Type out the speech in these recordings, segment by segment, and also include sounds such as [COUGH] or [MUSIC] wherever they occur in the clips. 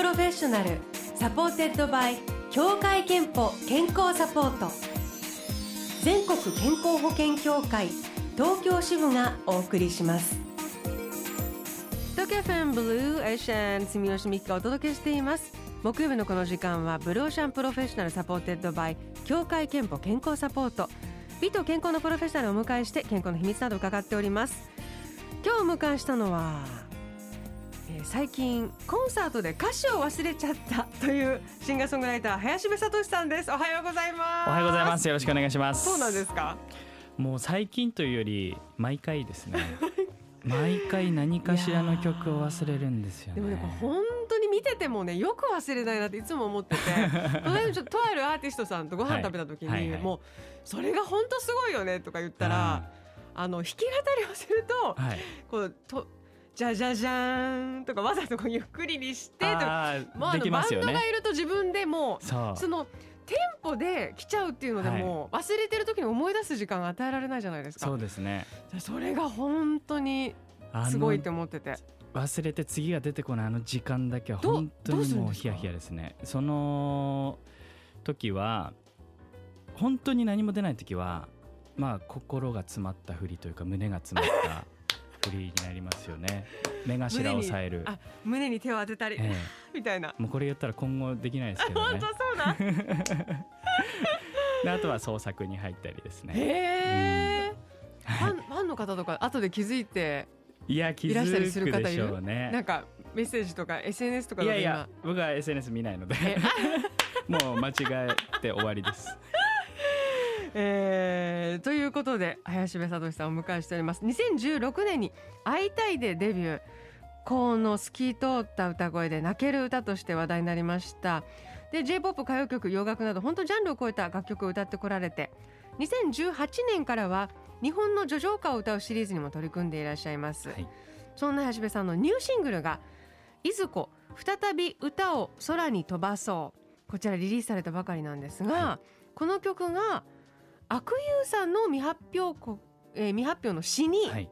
Professional supported by 協会けんぽ健康サポート。全国健康保険協会東京支部がお送りします。東京 FM Blue Ocean 住吉美紀がお届けしています。木曜日のこの時間は Blue Ocean Professional supported by 協会けんぽ健康サポート。美と健康のプロフェッショナルをお迎えして健康の秘密など伺っております。今日お迎えしたのは、えー最近コンサートで歌詞を忘れちゃったというシンガーソングライター林部聡さんです。おはようございます。おはようございます。よろしくお願いします。そうなんですか？もう最近というより毎回ですね。[LAUGHS] 毎回何かしらの曲を忘れるんですよね。でも本当に見ててもねよく忘れないなっていつも思ってて。[LAUGHS] とあるアーティストさんとご飯食べた時に、はいはいはい。もうそれが本当すごいよねとか言ったらあの弾き語りをするとはい。こうとじゃじゃじゃーんとかわざとこうゆっくりにしてとかもうあでのバンドがいると自分でもうそのテンポで来ちゃうっていうのでもう忘れてる時に思い出す時間が与えられないじゃないですか。そうですね。それが本当にすごいって思ってて。忘れて次が出てこないあの時間だけは本当にもうヒヤヒヤですね。その時は本当に何も出ない時はまあ心が詰まったふりというか胸が詰まったふりになりますよね。目頭を押さえる。あ胸に手を当てたり、え [LAUGHS] みたいな。えもうこれ言ったら今後できないですけどね。[LAUGHS] 本当そうだ [LAUGHS] であとは創作に入ったりですね。へえ。ファンファンの方とか後で気づいていや気づくでしょうね。なんかメッセージとか SNS とかいやいや僕は SNS 見ないので。えもう間違えて終わりですえーということで林部聡さんをお迎えしております。2016年に「会いたい」でデビュー。高音の透き通った歌声で泣ける歌として話題になりました。で J−POP 歌謡曲洋楽など本当ジャンルを超えた楽曲を歌ってこられて2018年からは日本の叙情歌を歌うシリーズにも取り組んでいらっしゃいます、はい。そんな林部さんのニューシングルが「いずこ再び歌を空に飛ばそう」こちらリリースされたばかりなんですが、はこの曲が悪友さんの未発表こ、えー未発表の詩に、はい。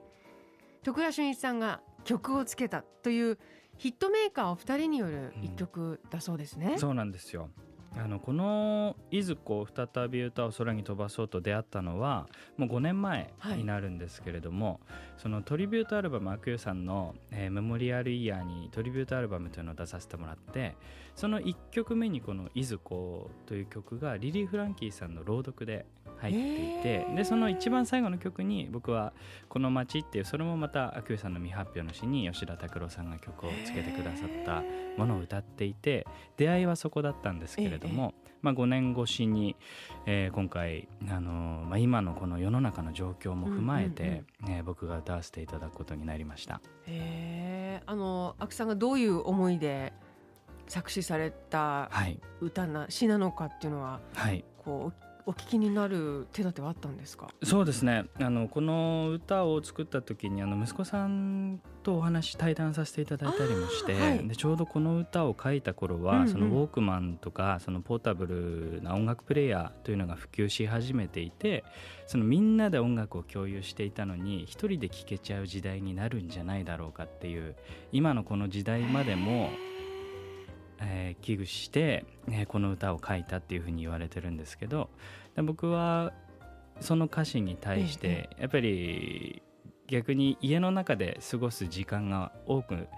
徳田俊一さんが曲をつけたというヒットメーカーお二人による一曲だそうですね。そうなんですよ。あのこの「いずこ再び歌を空に飛ばそう」と出会ったのはもう5年前になるんですけれども、そのトリビュートアルバム悪友さんの、えーメモリアルイヤーにトリビュートアルバムというのを出させてもらってその1曲目にこの「いずこ」という曲がリリー・フランキーさんの朗読で入っていて、でその一番最後の曲に僕は「この街」っていうそれもまた悪友さんの未発表の詩に吉田拓郎さんが曲をつけてくださったものを歌っていて出会いはそこだったんですけれども、まあ、5年越しに、えー今回、あのーまあ、今のこの世の中の状況も踏まえて、えー僕が歌わせていただくことになりました。へえあの阿久さんがどういう思いで作詞されたはい、歌な詩なのかっていうのははい。こうお聞きになる手立てはあったんですか？そうですね。あのこの歌を作った時にあの息子さんとお話対談させていただいたりもして、はい。でちょうどこの歌を書いた頃は、うんうん。そのウォークマンとかそのポータブルな音楽プレイヤーというのが普及し始めていてそのみんなで音楽を共有していたのに一人で聴けちゃう時代になるんじゃないだろうかっていう今のこの時代までも、えー危惧して、ね、この歌を書いたっていうふうに言われてるんですけどで僕はその歌詞に対してやっぱり逆に家の中で過ごす時間が多く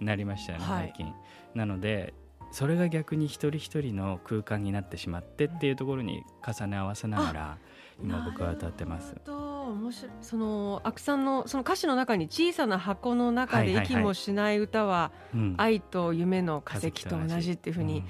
なりましたよねはい。最近。なのでそれが逆に一人一人の空間になってしまってっていうところに重ね合わせながら今僕は歌ってます。面白い。その阿久さんのその歌詞の中に小さな箱の中ではいはいはい。息もしない歌はうん。愛と夢の化石と同じっていうふうに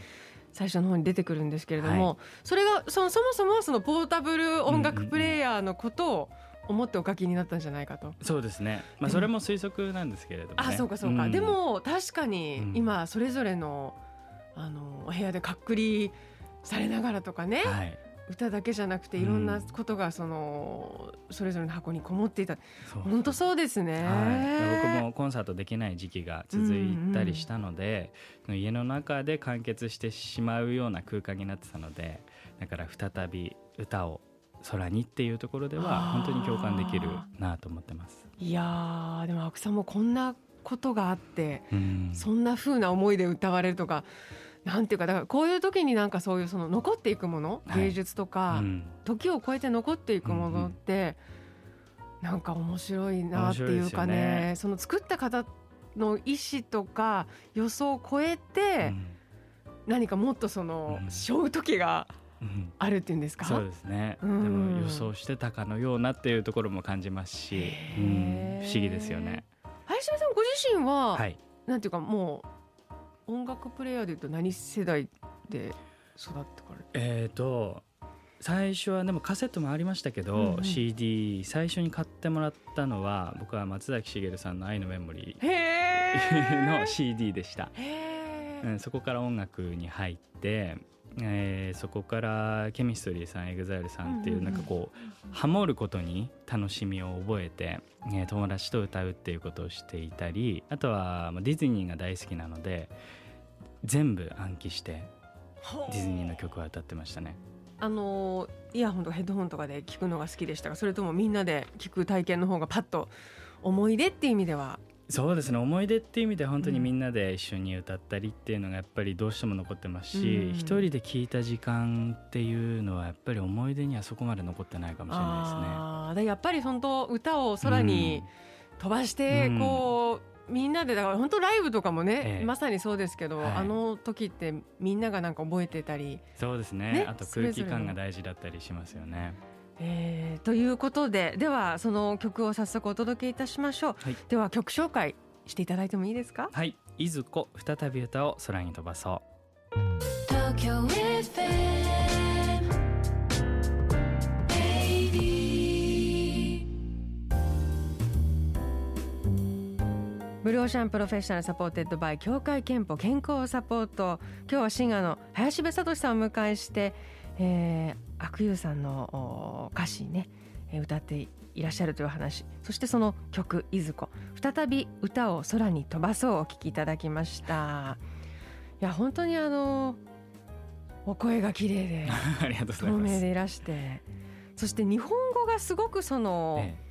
最初の方に出てくるんですけれども、はそれがそのそもそもはそのポータブル音楽プレイヤーのことを思ってお書きになったんじゃないかと。そうですね、まあ、それも推測なんですけれども、ね、あそうかそうか、ん。でも確かにうん。今それぞれのあのお部屋でかっくりされながらとかね、はい、歌だけじゃなくていろんなことがそのそれぞれの箱にこもっていた。本当そうですね、はい、僕もコンサートできない時期が続いたりしたので、家の中で完結してしまうような空間になってたのでだから再び歌を空にっていうところでは本当に共感できるなと思ってます。いやーでも阿久さんもこんなことがあって、うん。そんな風な思いで歌われるとかなんていうかだからこういう時になんかそういうその残っていくもの、はい。芸術とか、うん。時を超えて残っていくものって、なんか面白いなっていうか面白いですよね。その作った方の意思とか予想を超えて、何かもっとその、うん。背負う時がうん。あるっていうんですか？そうですね、うん。でも予想してたかのようなっていうところも感じますし、不思議ですよね。林田さんご自身は、はい、なんていうかもう音楽プレイヤーでいうと何世代で育ってからえー、と最初はでもカセットもありましたけど、うんうん。CD 最初に買ってもらったのは僕は松崎しげるさんの「愛のメモリへー」[LAUGHS] ーの CD でした、うん、そこから音楽に入って、えーそこからケミストリーさん EXILE さんっていうなんかこうハモることに楽しみを覚えて、えー友達と歌うっていうことをしていたりあとはまあディズニーが大好きなので全部暗記してディズニーの曲は歌ってましたね。あのイヤホンとかヘッドホンとかで聞くのが好きでしたがそれともみんなで聞く体験の方がパッと思い出っていう意味ではそうですね。思い出っていう意味で本当にみんなで一緒に歌ったりっていうのがやっぱりどうしても残ってますし、うん。一人で聴いた時間っていうのはやっぱり思い出にはそこまで残ってないかもしれないですね。あー。でやっぱり本当歌を空に飛ばしてうん。こう、みんなでだから本当ライブとかもね、ええ。まさにそうですけど、はい。あの時ってみんながなんか覚えてたり、そうですね。ねあと空気感が大事だったりしますよね。えーということでではその曲を早速お届けいたしましょう、はい。では曲紹介していただいてもいいですか？はい、いずこ再び歌を空に飛ばそう。東京 FM 80 Blue Ocean Professional supported by 協会けんぽ健康サポート。今日はシンガーの林部智史さんをお迎えして、えー、阿久悠さんのお歌詞にねえー歌っていらっしゃるという話。そしてその曲「いずこ」再び歌を空に飛ばそうお聴きいただきました。いや本当にあのお声が綺麗で [LAUGHS] 透。明でいらしてそして日本語がすごくその、ええ。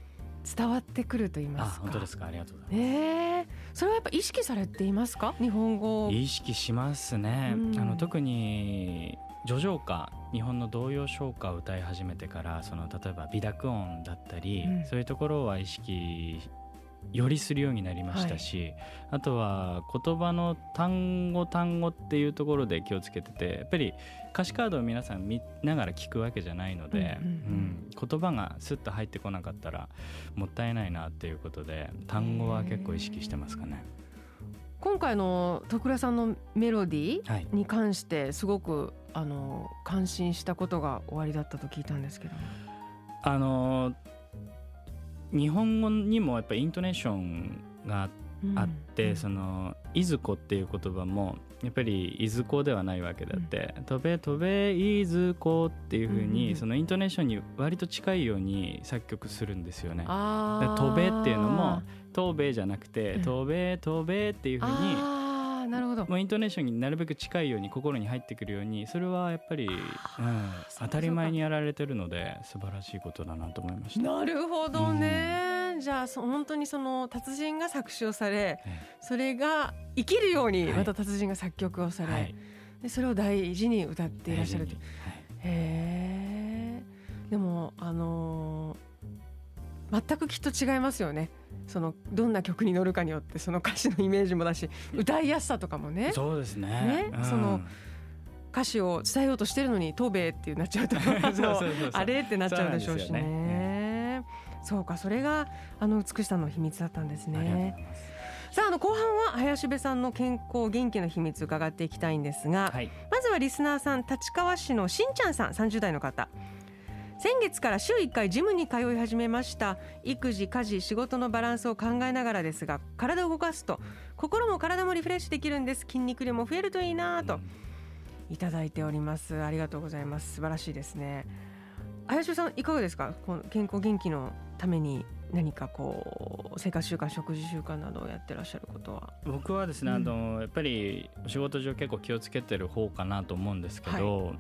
伝わってくると言いまあすか。本当ですか。ありがとうございます。ええ。それはやっぱ意識されていますか？日本語意識しますね、うん。あの特に叙情歌日本の童謡唱歌を歌い始めてからその例えば美濁音だったり、うん。そういうところは意識よりするようになりましたし、あとは言葉の単語単語っていうところで気をつけててやっぱり歌詞カードを皆さん見ながら聞くわけじゃないので、うんうん。うん。言葉がスッと入ってこなかったらもったいないなっていうことで単語は結構意識してますかね。今回の徳倉さんのメロディはいーに関してすごくあの感心したことがおありだったと聞いたんですけども。あの日本語にもやっぱりイントネーションがあって、うん。その「いずこ」っていう言葉もやっぱり「いずこ」ではないわけだって「飛べ飛べいずこ」っていうふううんにそのイントネーションに割と近いように作曲するんですよね。あー。で飛べっていうのも「飛べ」じゃなくてうん「飛べ飛べ」っていうふうになるほど。もうイントネーションになるべく近いように心に入ってくるようにそれはやっぱり、うん、当たり前にやられてるので素晴らしいことだなと思いました。なるほどね、じゃあそ本当にその達人が作詞をされえそれが生きるようにはい。また達人が作曲をされ、えはい。でそれを大事に歌っていらっしゃると。はい。へえでもあのー全くきっと違いますよね。そのどんな曲に乗るかによってその歌詞のイメージもだし歌いやすさとかもね。そうですね。ね？うん。その歌詞を伝えようとしてるのに「トベ」ってなっちゃうと [LAUGHS] あれってなっちゃうでしょうしそうなんですよね。そうかそれがあの美しさの秘密だったんですね。さああの後半は林部さんの健康元気の秘密伺っていきたいんです。が、はいまずはリスナーさん立川市のしんちゃんさん30代の方先月から週1回ジムに通い始めました。育児家事仕事のバランスを考えながらですが体を動かすと心も体もリフレッシュできるんです。筋肉量も増えるといいなといただいております。ありがとうございます。素晴らしいですね。林部さんいかがですか？この健康元気のために何かこう生活習慣食事習慣などをやってらっしゃることは。僕はですね、うん。あのやっぱりお仕事上結構気をつけてる方かなと思うんですけど、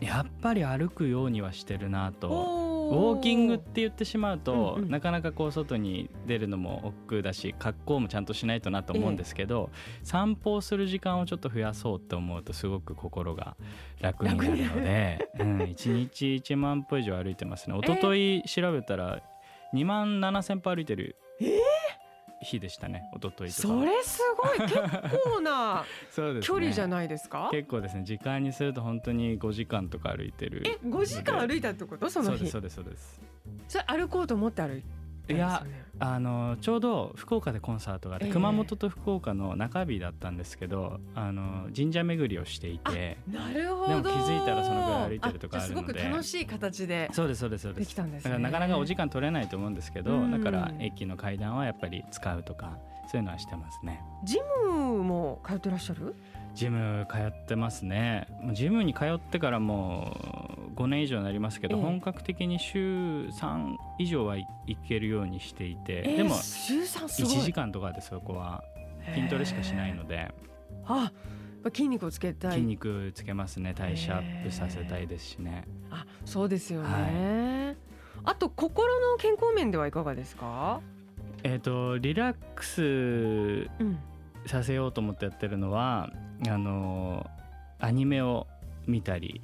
やっぱり歩くようにはしてるなと。おおウォーキングって言ってしまうと、うんうん。なかなかこう外に出るのも億劫だし格好もちゃんとしないとなと思うんですけど、散歩をする時間をちょっと増やそうって思うとすごく心が楽になるので、うん、1日1万歩以上歩いてますね。[LAUGHS] 一昨日調べたら2万7千歩歩いてる日でしたね一昨日とかそれすごい。[LAUGHS] 結構な距離じゃないですか？結構ですね時間にすると本当に5時間とか歩いてる。え5時間歩いたってこと？その日。そうですそうですそうです。それ歩こうと思って歩いたんですよねいやあのちょうど福岡でコンサートがあって、ええ。熊本と福岡の中日だったんですけどあの神社巡りをしていてなるほど。でも気づいたらそのぐらい歩いてるとかあるので。すごく楽しい形でそうですそうですそうでですきたんですね。だからなかなかお時間取れないと思うんですけど、うん。だから駅の階段はやっぱり使うとかそういうのはしてますね。ジムも通ってらっしゃる？ジム通ってますね。ジムに通ってからもう5年以上になりますけど、ええ。本格的に週3以上はい行けるようにしていて、でも週3すごい。1時間とかでそこは筋トレしかしないので。あ筋肉をつけたい。筋肉つけますね。代謝アップさせたいですしね。あそうですよね、あと心の健康面ではいかがですか？えっ、とリラックスうん。させようと思ってやってるのはあのアニメを見たり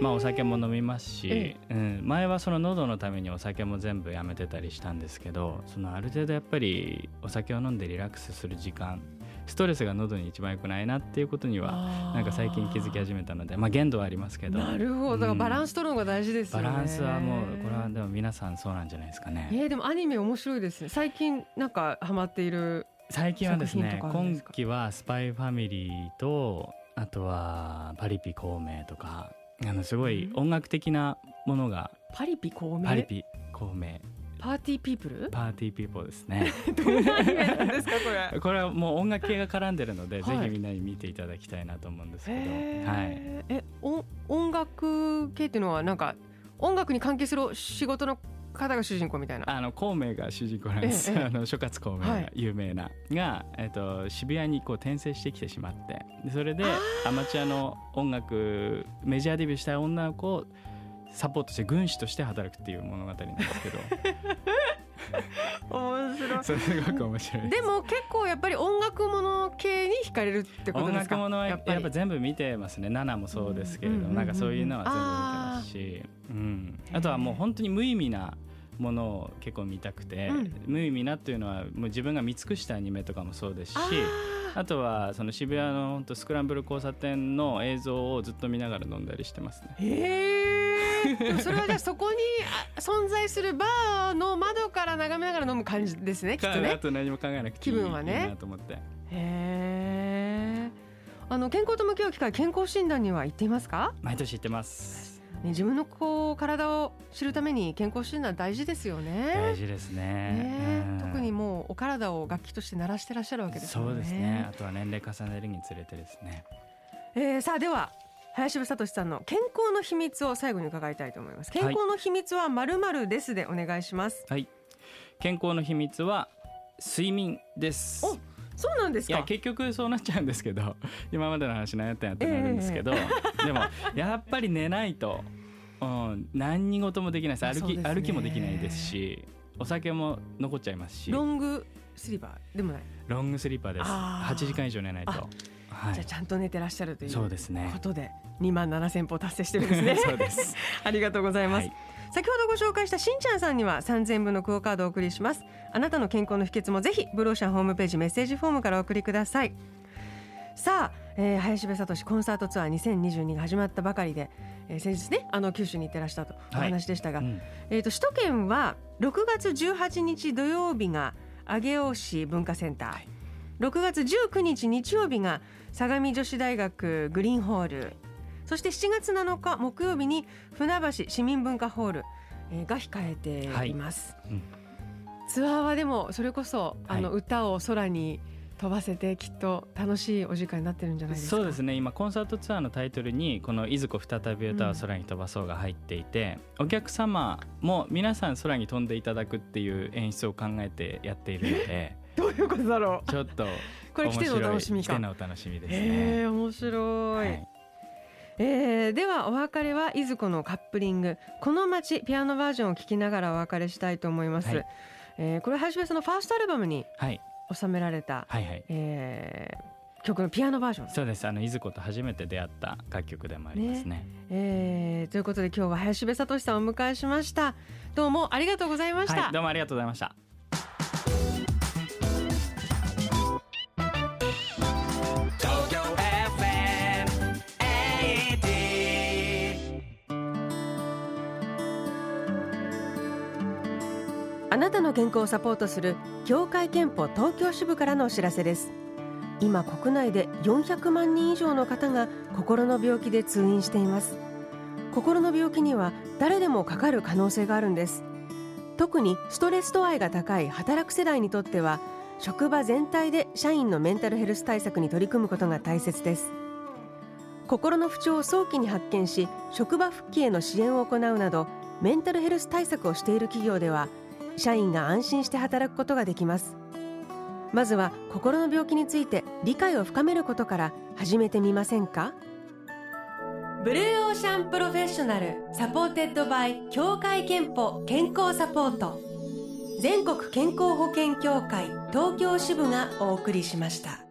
まあお酒も飲みますしえ、うん、前はその喉のためにお酒も全部やめてたりしたんですけどそのある程度やっぱりお酒を飲んでリラックスする時間ストレスが喉に一番良くないなっていうことにはなんか最近気づき始めたのでまあ限度はありますけど。なるほど。だからバランス取るのが大事ですよね、バランスはもうこれはでも皆さんそうなんじゃないですかね。えー、でもアニメ面白いですね。最近なんかハマっている最近はですね今期は「スパイファミリーとあとは「パリピ孔明」とかあのすごい音楽的なものがパリピ孔明？パリピ孔明。 party people？ party people ですね。[LAUGHS] どんなアニメなんですかこれ？[LAUGHS] これはもう音楽系が絡んでるので、はい。ぜひみんなに見ていただきたいなと思うんですけど、はい、え音音楽系っていうのはなんか音楽に関係する仕事の方が主人公みたいな。あの孔明が主人公なんです、ええええ。あの諸葛孔明はい。が有名な、が、えっと渋谷にこう転生してきてしまって。でそれでアマチュアの音楽メジャーデビューしたい女の子をサポートして軍師として働くっていう物語なんですけど。[LAUGHS] 面白い。[LAUGHS] すごく面白いでも結構やっぱり音楽もの系に惹かれるってこと音ですか？楽ものはやっぱり。全部見てますね「ナナ」もそうですけれども、なんかそういうのは全部見てますし、うん、あとはもう本当に無意味なものを結構見たくて、うん。無意味なっていうのはもう自分が見尽くしたアニメとかもそうですしああとはその渋谷の本当スクランブル交差点の映像をずっと見ながら飲んだりしてますね。えそれはじゃあそこにあ存在するバーの窓から眺めながら飲む感じですね [LAUGHS] きっとあねと何も考えなくていい気分はね。いいなと思って。へえあの健康と向き合う機会健康診断には行っていますか、毎年行ってます。ね、自分のこう体を知るために健康診断大事ですよね大事ですね。ねうん特にもうお体を楽器として鳴らしてらっしゃるわけですよね。そうですね。あとは年齢重ねるにつれてですね。えーさあでは林部聡さんの健康の秘密を最後に伺いたいと思います。健康の秘密はまるまるですでお願いします。はい。健康の秘密は睡眠です。おそうなんですいやか。結局そうなっちゃうんですけど [LAUGHS] 今までの話何やったんやってなるんですけど、でもやっぱり寝ないと、うん、何に事もできないです。歩きね。歩きもできないですしお酒も残っちゃいますし。ロングスリーパーでもない？ロングスリーパーです。あー。8時間以上寝ないとあはじゃあちゃんと寝てらっしゃるというそうですね。ことで2万7千歩達成してるんですね。[LAUGHS] そうです。[LAUGHS] ありがとうございます。はい。先ほどご紹介したしんちゃんさんには3000分のクオカードをお送りします。あなたの健康の秘訣もぜひブローシャンホームページメッセージフォームからお送りください。さあ、えー林部聡コンサートツアー2022が始まったばかりで、えー先日ねあの九州に行ってらしたとお話でしたが、うん。えー、と首都圏は6月18日土曜日が上尾市文化センター、はい6月19日日曜日が相模女子大学グリーンホール。そして7月7日木曜日に船橋市民文化ホール、えーが控えています、うん。ツアーはでもそれこそあのはい。歌を空に飛ばせてきっと楽しいお時間になってるんじゃないですか。そうですね。今コンサートツアーのタイトルにこの「いずこ再び歌を空に飛ばそう」が入っていて、お客様も皆さん空に飛んでいただくっていう演出を考えてやっているのでどういうことだろう？ちょっとこれ来てのお楽しみか。来てのお楽しみですね。えー、面白い、はい。えーではお別れはいずこのカップリング。この街ピアノバージョンを聴きながらお別れしたいと思います、はい。えーこれ林部さんのファーストアルバムにはい。収められた、はいはい。えー曲のピアノバージョン。そうです。あのいずこと初めて出会った楽曲でもありますね。えーということで今日は林部聡さんをお迎えしました。どうもありがとうございました、はいどうもありがとうございましたあなたの健康をサポートする協会憲法東京支部からのお知らせです。今国内で400万人以上の方が心の病気で通院しています。心の病気には誰でもかかる可能性があるんです。特にストレス度合いが高い働く世代にとっては職場全体で社員のメンタルヘルス対策に取り組むことが大切です。心の不調を早期に発見し職場復帰への支援を行うなどメンタルヘルス対策をしている企業では社員が安心して働くことができます。まずは心の病気について理解を深めることから始めてみませんか？ Blue Ocean Professional supported by 協会けんぽ健康サポート。全国健康保険協会東京支部がお送りしました。